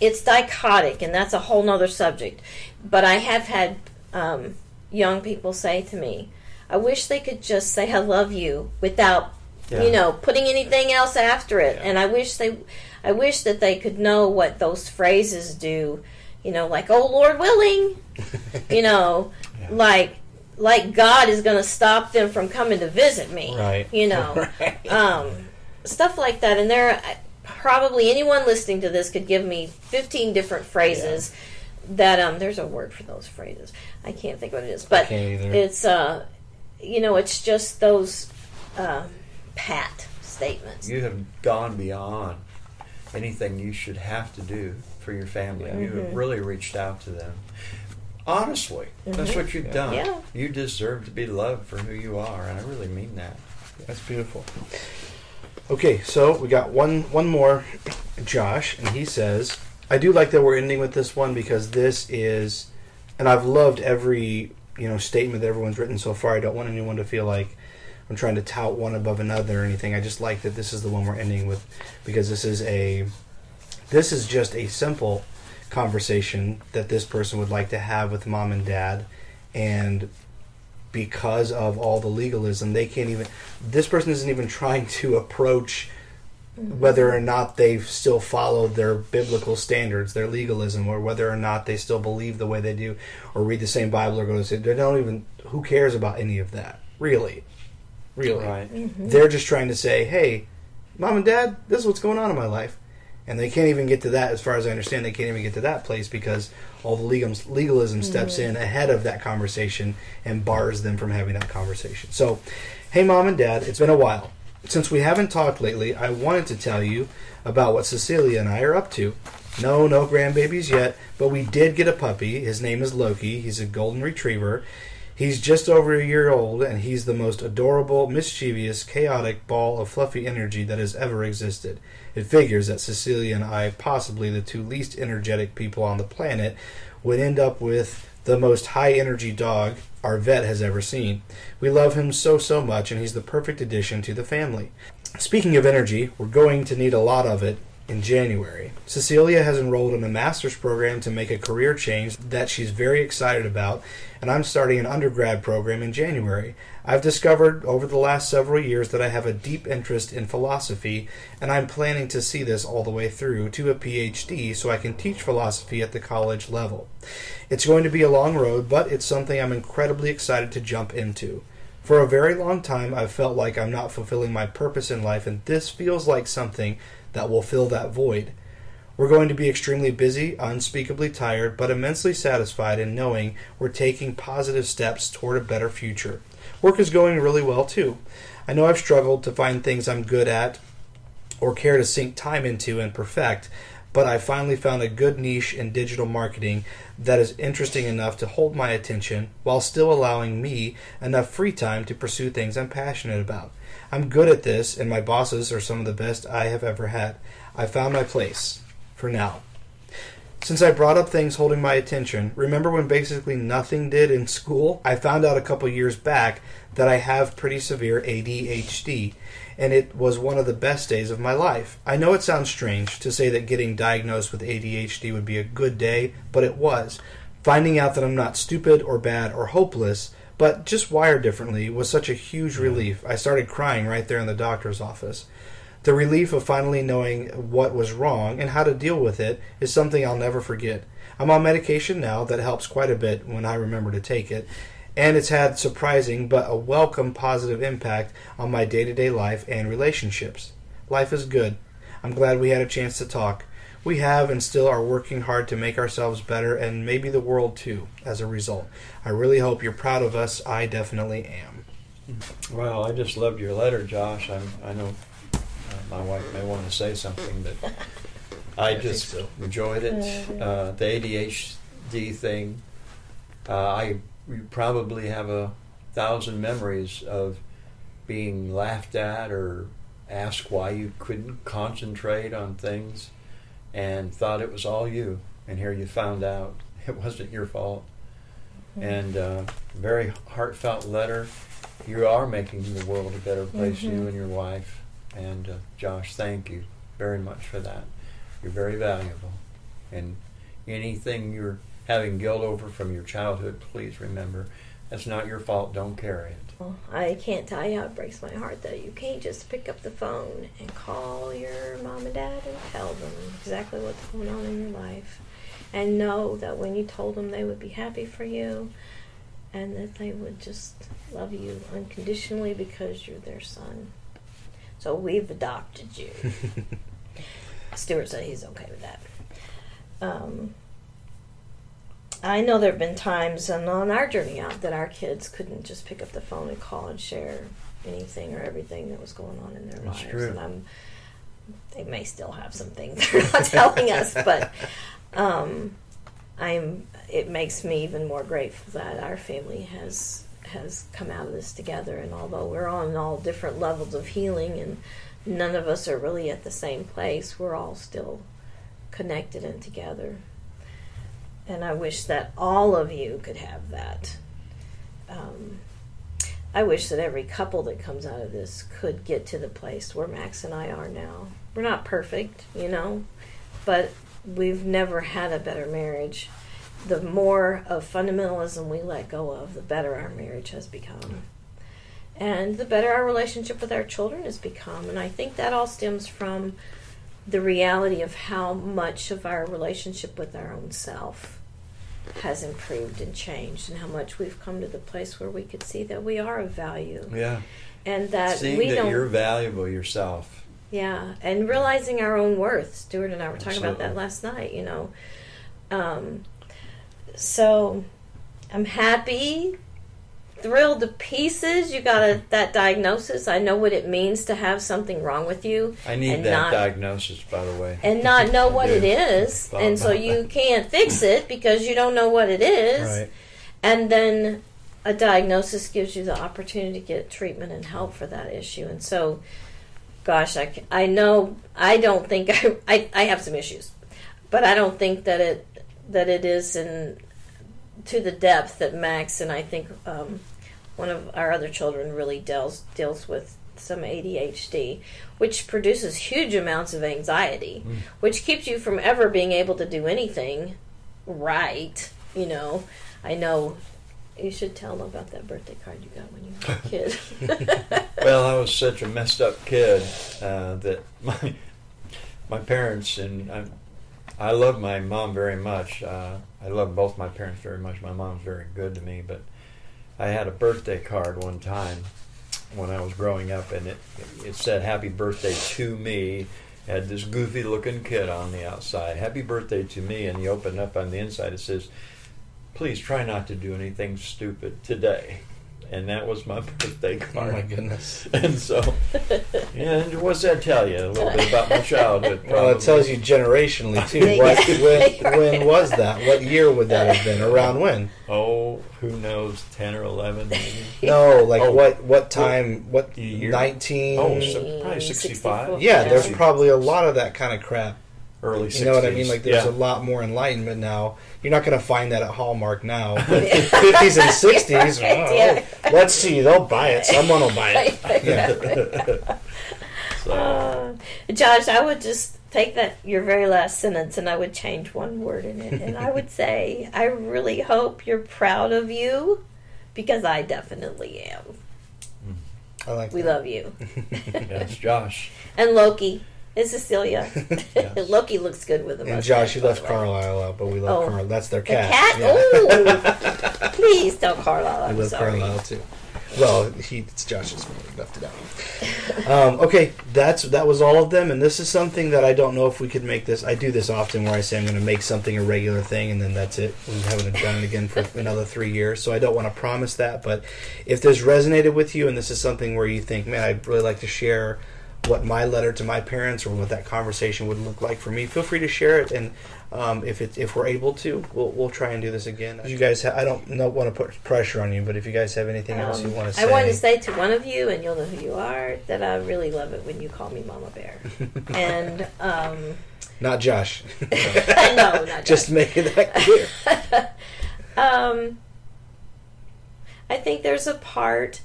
it's dichotic, and that's a whole nother subject. But I have had um, young people say to me, "I wish they could just say I love you without." Yeah. You know, putting anything else after it, yeah. and I wish they, I wish that they could know what those phrases do. You know, like "Oh Lord willing," <laughs> you know, yeah. like like God is going to stop them from coming to visit me.
Right.
You know, <laughs> right. Um, stuff like that. And there, probably anyone listening to this could give me fifteen different phrases. That um, there's a word for those phrases. I can't think what it is, but it's uh, you know, it's just those uh, pat statements.
You have gone beyond anything you should have to do for your family. Mm-hmm. You have mm-hmm. really reached out to them. Honestly, mm-hmm. that's what you've done.
Yeah.
You deserve to be loved for who you are, and I really mean that.
That's beautiful. Okay, so we got one one more, Josh, and he says, "I do like that we're ending with this one because this is, and I've loved every you know statement that everyone's written so far. I don't want anyone to feel like I'm trying to tout one above another or anything. I just like that this is the one we're ending with because this is a this is just a simple conversation that this person would like to have with mom and dad and because of all the legalism they can't even this person isn't even trying to approach whether or not they've still followed their biblical standards, their legalism, or whether or not they still believe the way they do, or read the same Bible, or go to they don't even. Who cares about any of that? Really, really.
Right. Mm-hmm.
They're just trying to say, "Hey, mom and dad, this is what's going on in my life," and they can't even get to that. As far as I understand, they can't even get to that place because all the legalism, legalism steps mm-hmm. in ahead of that conversation and bars them from having that conversation. So, hey, mom and dad, it's been a while since we haven't talked lately. I wanted to tell you about what Cecilia and I are up to. No, no grandbabies yet, but we did get a puppy. His name is Loki. He's a golden retriever. He's just over a year old, and he's the most adorable, mischievous, chaotic ball of fluffy energy that has ever existed. It figures that Cecilia and I, possibly the two least energetic people on the planet, would end up with the most high energy dog our vet has ever seen. We love him so, so much, and he's the perfect addition to the family. Speaking of energy, we're going to need a lot of it in January. Cecilia has enrolled in a master's program to make a career change that she's very excited about, and I'm starting an undergrad program in January. I've discovered over the last several years that I have a deep interest in philosophy, and I'm planning to see this all the way through to a PhD so I can teach philosophy at the college level. It's going to be a long road, but it's something I'm incredibly excited to jump into. For a very long time, I've felt like I'm not fulfilling my purpose in life, and this feels like something that will fill that void. We're going to be extremely busy, unspeakably tired, but immensely satisfied in knowing we're taking positive steps toward a better future. Work is going really well too. I know I've struggled to find things I'm good at or care to sink time into and perfect, but I finally found a good niche in digital marketing that is interesting enough to hold my attention while still allowing me enough free time to pursue things I'm passionate about. I'm good at this, and my bosses are some of the best I have ever had. I found my place for now. Since I brought up things holding my attention, remember when basically nothing did in school? I found out a couple years back that I have pretty severe ADHD, and it was one of the best days of my life. I know it sounds strange to say that getting diagnosed with ADHD would be a good day, but it was. Finding out that I'm not stupid or bad or hopeless, but just wired differently was such a huge relief. I started crying right there in the doctor's office. The relief of finally knowing what was wrong and how to deal with it is something I'll never forget. I'm on medication now that helps quite a bit when I remember to take it, and it's had surprising but a welcome positive impact on my day to day life and relationships. Life is good. I'm glad we had a chance to talk. We have and still are working hard to make ourselves better and maybe the world too as a result. I really hope you're proud of us. I definitely am.
Well, I just loved your letter, Josh. I'm, I know uh, my wife may want to say something, but <laughs> I
think
just
so.
enjoyed it. Uh, the ADHD thing, uh, I we probably have a thousand memories of being laughed at or asked why you couldn't concentrate on things and thought it was all you. And here you found out <laughs> it wasn't your fault. And uh, very heartfelt letter. You are making the world a better place, you and your wife. And uh, Josh, thank you very much for that. You're very valuable. And anything you're having guilt over from your childhood, please remember that's not your fault. Don't carry it.
Well, I can't tell you how it breaks my heart that you can't just pick up the phone and call your mom and dad and tell them exactly what's going on in your life. And know that when you told them they would be happy for you and that they would just love you unconditionally because you're their son. So we've adopted you. <laughs> Stuart said he's okay with that. Um, I know there have been times and on our journey out that our kids couldn't just pick up the phone and call and share anything or everything that was going on in their
That's
lives.
true.
And I'm, they may still have some things <laughs> they're not telling us, but um, I'm. It makes me even more grateful that our family has has come out of this together. And although we're on all different levels of healing, and none of us are really at the same place, we're all still connected and together. And I wish that all of you could have that. Um, I wish that every couple that comes out of this could get to the place where Max and I are now. We're not perfect, you know, but we've never had a better marriage. The more of fundamentalism we let go of, the better our marriage has become. and the better our relationship with our children has become. And I think that all stems from the reality of how much of our relationship with our own self has improved and changed, and how much we've come to the place where we could see that we are of value,
Yeah.
and that
Seeing
we
that
don't.
you're valuable yourself.
Yeah, and realizing our own worth. Stuart and I were talking about that last night, you know. Um, so I'm happy, thrilled to pieces. You got a, that diagnosis. I know what it means to have something wrong with you
I need that
not-
diagnosis, by the way.
and not <laughs> know what it is. And so you
that.
can't fix it because you don't know what it is.
Right.
And then a diagnosis gives you the opportunity to get treatment and help for that issue. And so, gosh, I, I know I don't think <laughs> I, I I have some issues, but I don't think that it that it is in to the depth that Max and I think um, one of our other children really deals deals with some ADHD, which produces huge amounts of anxiety,
Mm.
which keeps you from ever being able to do anything right. You know, I know you should tell them about that birthday card you got when you were a <laughs> kid. <laughs>
Well, I was such a messed up kid uh, that <laughs> my my parents and I, I love my mom very much. Uh, I love both my parents very much. My mom's very good to me, but I had a birthday card one time when I was growing up, and it it said "Happy Birthday to me." Had this goofy looking kid on the outside. Happy birthday to me, and you open up on the inside. It says, "Please try not to do anything stupid today." And that was my <laughs> birthday
Oh my goodness. <laughs>
And so, yeah, and what's that tell you? A little bit about my childhood. <laughs>
Well, it tells you generationally too. What, when, when was that? What year would that have been? Around when?
Oh, who knows? Ten or eleven, maybe.
No, like
Oh.
what? What time? What
Year?
nineteen?
Oh, so probably 65.
yeah, there's probably a lot of that kind of crap.
Early 60s.
You know what I mean? Like there's
yeah.
a lot more enlightenment now. You're not going to find that at Hallmark now. <laughs> But 50s and 60s. <laughs> oh,
Yeah.
Let's see. They'll buy it. Someone will buy it. <laughs> Yeah.
So,
Uh, Josh, I would just take that your very last sentence and I would change one word in it, and I would say, "I really hope you're proud of you, because I definitely am.
I like
We
that.
love you."
yes, Josh.
And Loki and Cecilia. <laughs> <laughs> Loki looks good with them.
And Josh, you left Carlisle out, but we love
Oh.
Carlisle. That's their
The
cat.
cat.
Yeah.
Oh, <laughs> please tell Carlisle.
We
I'm
love
sorry.
Carlisle too. Well, he it's Josh's fault. He left it out. Um, okay, that's that was all of them, and this is something that I don't know if we could make this. I do this often, where I say I'm going to make something a regular thing, and then that's it. We haven't done it again for another three years, so I don't want to promise that. But if this resonated with you, and this is something where you think, man, I'd really like to share what my letter to my parents or what that conversation would look like for me, feel free to share it. And um, if it, if we're able to, we'll, we'll try and do this again. You guys, ha- I don't know, want to put pressure on you, but if you guys have anything else you
Um,
want to say,
I want to say to one of you, and you'll know who you are, that I really love it when you call me Mama Bear. <laughs> and um,
not Josh. <laughs>
no, not <laughs>
Just
Josh.
making that clear.
Um, I think there's a part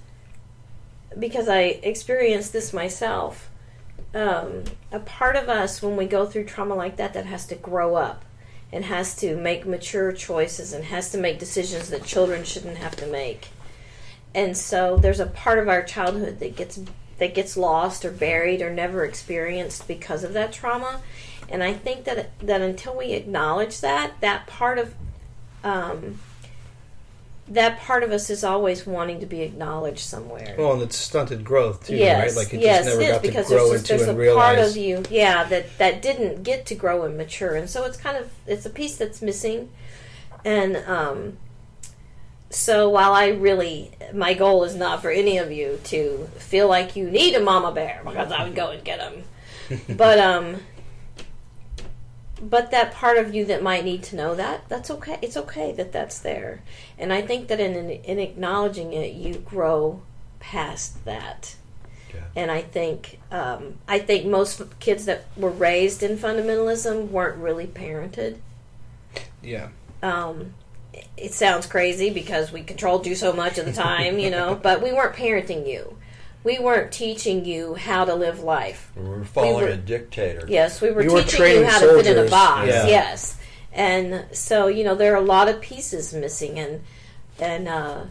because I experienced this myself. Um, a part of us when we go through trauma like that that has to grow up and has to make mature choices and has to make decisions that children shouldn't have to make. And so there's a part of our childhood that gets that gets lost or buried or never experienced because of that trauma. And I think that that until we acknowledge that, that part of um, that part of us is always wanting to be acknowledged somewhere.
Well, and it's stunted growth too,
yes,
right? Like it
yes,
just never
it is
got to
because
grow
there's,
into
there's
and
a
realize.
part of you, yeah, that that didn't get to grow and mature, and so it's kind of it's a piece that's missing, and um, so while I really my goal is not for any of you to feel like you need a mama bear because I would go and get them, <laughs> but um. But that part of you that might need to know that, that's okay. It's okay that that's there. And I think that in, in acknowledging it, you grow past that.
Yeah.
And I think um, I think most kids that were raised in fundamentalism weren't really parented.
yeah,
Um, it- it sounds crazy because we controlled you so much of the time, you know, <laughs> but we weren't parenting you. We weren't teaching you how to live life.
We were following
were-
a dictator.
Yes, we were
You were
teaching
trained
you how to fit in a box.
yeah.
Yes, and so you know there are a lot of pieces missing, and and uh,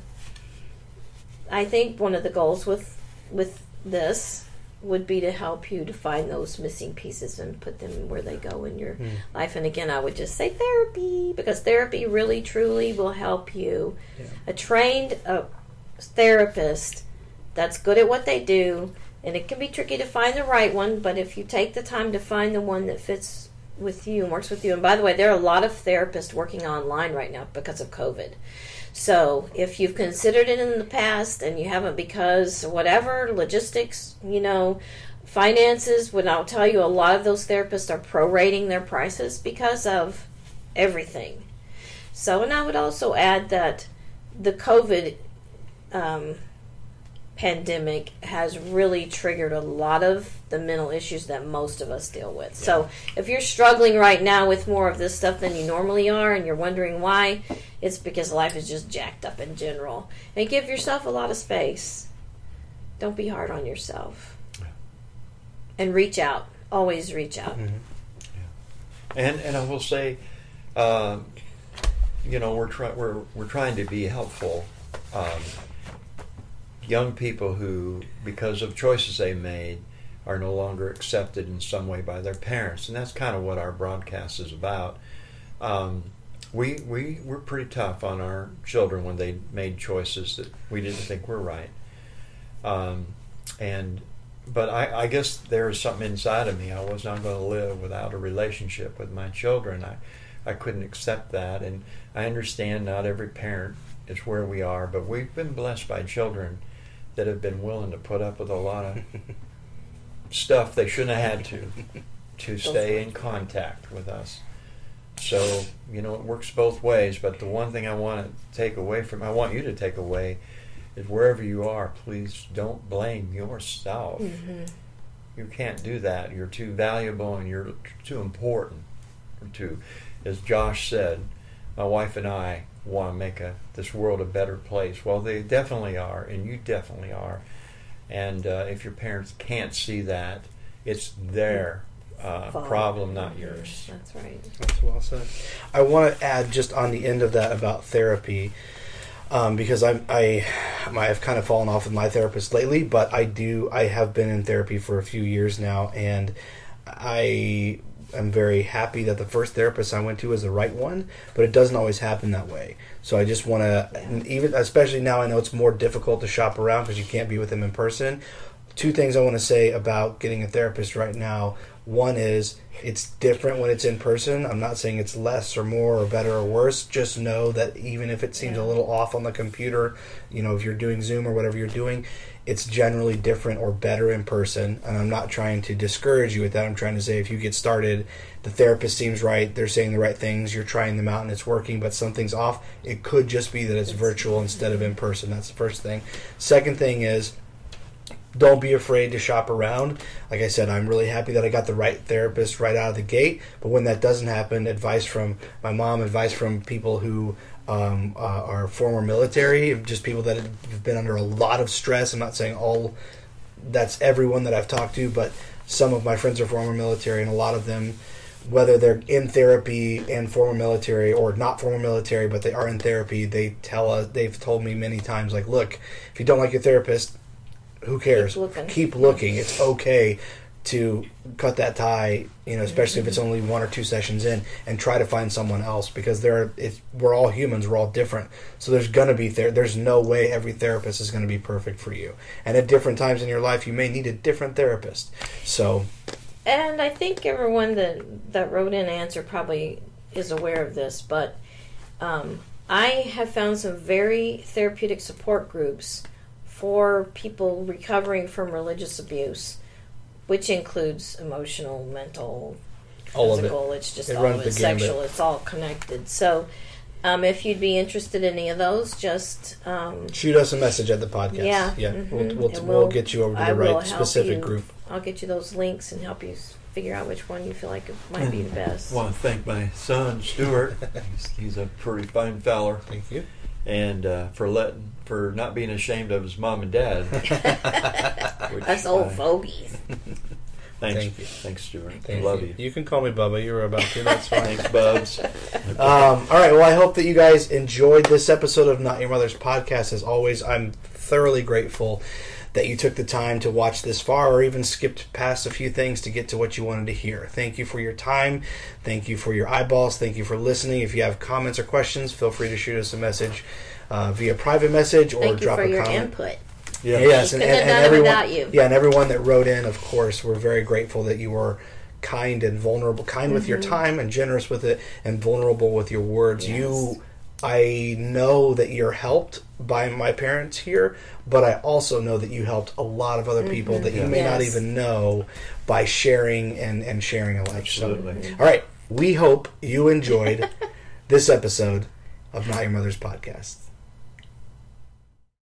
I think one of the goals with with this would be to help you to find those missing pieces and put them where they go in your
Hmm.
life. And again, I would just say therapy because therapy really truly will help you.
Yeah.
A trained uh, therapist that's good at what they do, and it can be tricky to find the right one, but if you take the time to find the one that fits with you and works with you, and by the way, there are a lot of therapists working online right now because of COVID. So if you've considered it in the past and you haven't because whatever logistics, you know, finances, would I'll tell you a lot of those therapists are prorating their prices because of everything. So, and I would also add that the COVID um, pandemic has really triggered a lot of the mental issues that most of us deal with. So, if you're struggling right now with more of this stuff than you normally are and you're wondering why, it's because life is just jacked up in general. And give yourself a lot of space. Don't be hard on yourself. And reach out. Always reach out.
Mhm.
And and I will say, um, you know, we're trying we're we're trying to be helpful. Um, young people who, because of choices they made, are no longer accepted in some way by their parents, and that's kind of what our broadcast is about. Um, we we we're pretty tough on our children when they made choices that we didn't think were right. Um, and but I, I guess there is something inside of me. I was not going to live without a relationship with my children. I, I couldn't accept that, and I understand not every parent is where we are, but we've been blessed by children that have been willing to put up with a lot of stuff they shouldn't have had to <laughs> to stay in contact with us. So you know it works both ways. But the one thing I want to take away from I want you to take away is wherever you are, please don't blame yourself.
Mhm.
You can't do that. You're too valuable and you're too important to, as Josh said, my wife and I want to make a, this world a better place. Well, they definitely are, and you definitely are. And uh, if your parents can't see that, it's their uh, problem, not yours.
That's right.
That's well said. I want to add just on the end of that about therapy, um, because I'm I, I've kind of fallen off with my therapist lately, but I do I have been in therapy for a few years now, and I am very happy that the first therapist I went to was the right one, but it doesn't always happen that way. So I just want to even especially now I know it's more difficult to shop around because you can't be with them in person. Two things I want to say about getting a therapist right now. One is it's different when it's in person. I'm not saying it's less or more or better or worse. Just know that even if it seems a little off on the computer, you know, if you're doing Zoom or whatever you're doing, it's generally different or better in person. And I'm not trying to discourage you with that. I'm trying to say if you get started, the therapist seems right, they're saying the right things, you're trying them out and it's working, but something's off. It could just be that it's virtual instead of in person. That's the first thing. Second thing is, don't be afraid to shop around. Like I said, I'm really happy that I got the right therapist right out of the gate. But when that doesn't happen, advice from my mom, advice from people who um, uh, are former military, just people that have been under a lot of stress. I'm not saying all that's everyone that I've talked to, but some of my friends are former military, and a lot of them, whether they're in therapy and former military or not former military, but they are in therapy, they tell us they've told me many times, like, look, if you don't like your therapist, who cares?
Keep looking.
Keep looking. It's okay to cut that tie, you know, especially if it's only one or two sessions in, and try to find someone else because there, it's, we're all humans, we're all different. So there's gonna be there. There's no way every therapist is gonna be perfect for you, and at different times in your life, you may need a different therapist. So
And I think everyone that that wrote in answer probably is aware of this, but um, I have found some very therapeutic support groups for people recovering from religious abuse, which includes emotional, mental,
all of it.
physical. It's just
It
all
runs
of it.
gambit.
Sexual. It's all connected. So. Um, if you'd be interested in any of those, just um,
Shoot us a message at the podcast.
Yeah,
yeah.
mhm.
We'll, we'll, we'll
we'll-
get you over to
I
the
will
right specific
you.
group.
I'll get you those links and help you figure out which one you feel like might be the best.
I want to thank my son Stuart. <laughs> he's, he's a pretty fine feller,
Thank you.
and uh, for letting for not being ashamed of his mom and dad. <laughs> which
Us old
I-
fogies. <laughs>
Thanks,
Thank you.
thanks, Stuart.
Thank
Love
you.
you.
You can call me Bubba. You were about to. That's fine.
Thanks, Bubs. <laughs>
Um, all right. Well, I hope that you guys enjoyed this episode of Not Your Mother's podcast. As always, I'm thoroughly grateful that you took the time to watch this far or even skipped past a few things to get to what you wanted to hear. Thank you for your time. Thank you for your eyeballs. Thank you for listening. If you have comments or questions, feel free to shoot us a message uh, via private message or
Thank you
drop
for
a
your
comment.
input.
Yeah.
Yes, and, and, and everyone,
you.
yeah, and everyone that wrote in, of course, we're very grateful that you were kind and vulnerable, kind with your
Mm-hmm.
time and generous with it, and vulnerable with your words.
Yes.
You, I know that you're helped by my parents here, but I also know that you helped a lot of other people that you
Yeah.
may not
Mm-hmm.
Even know by sharing and and sharing a life. So, all right, we hope you enjoyed this episode of Not Your Mother's Podcast.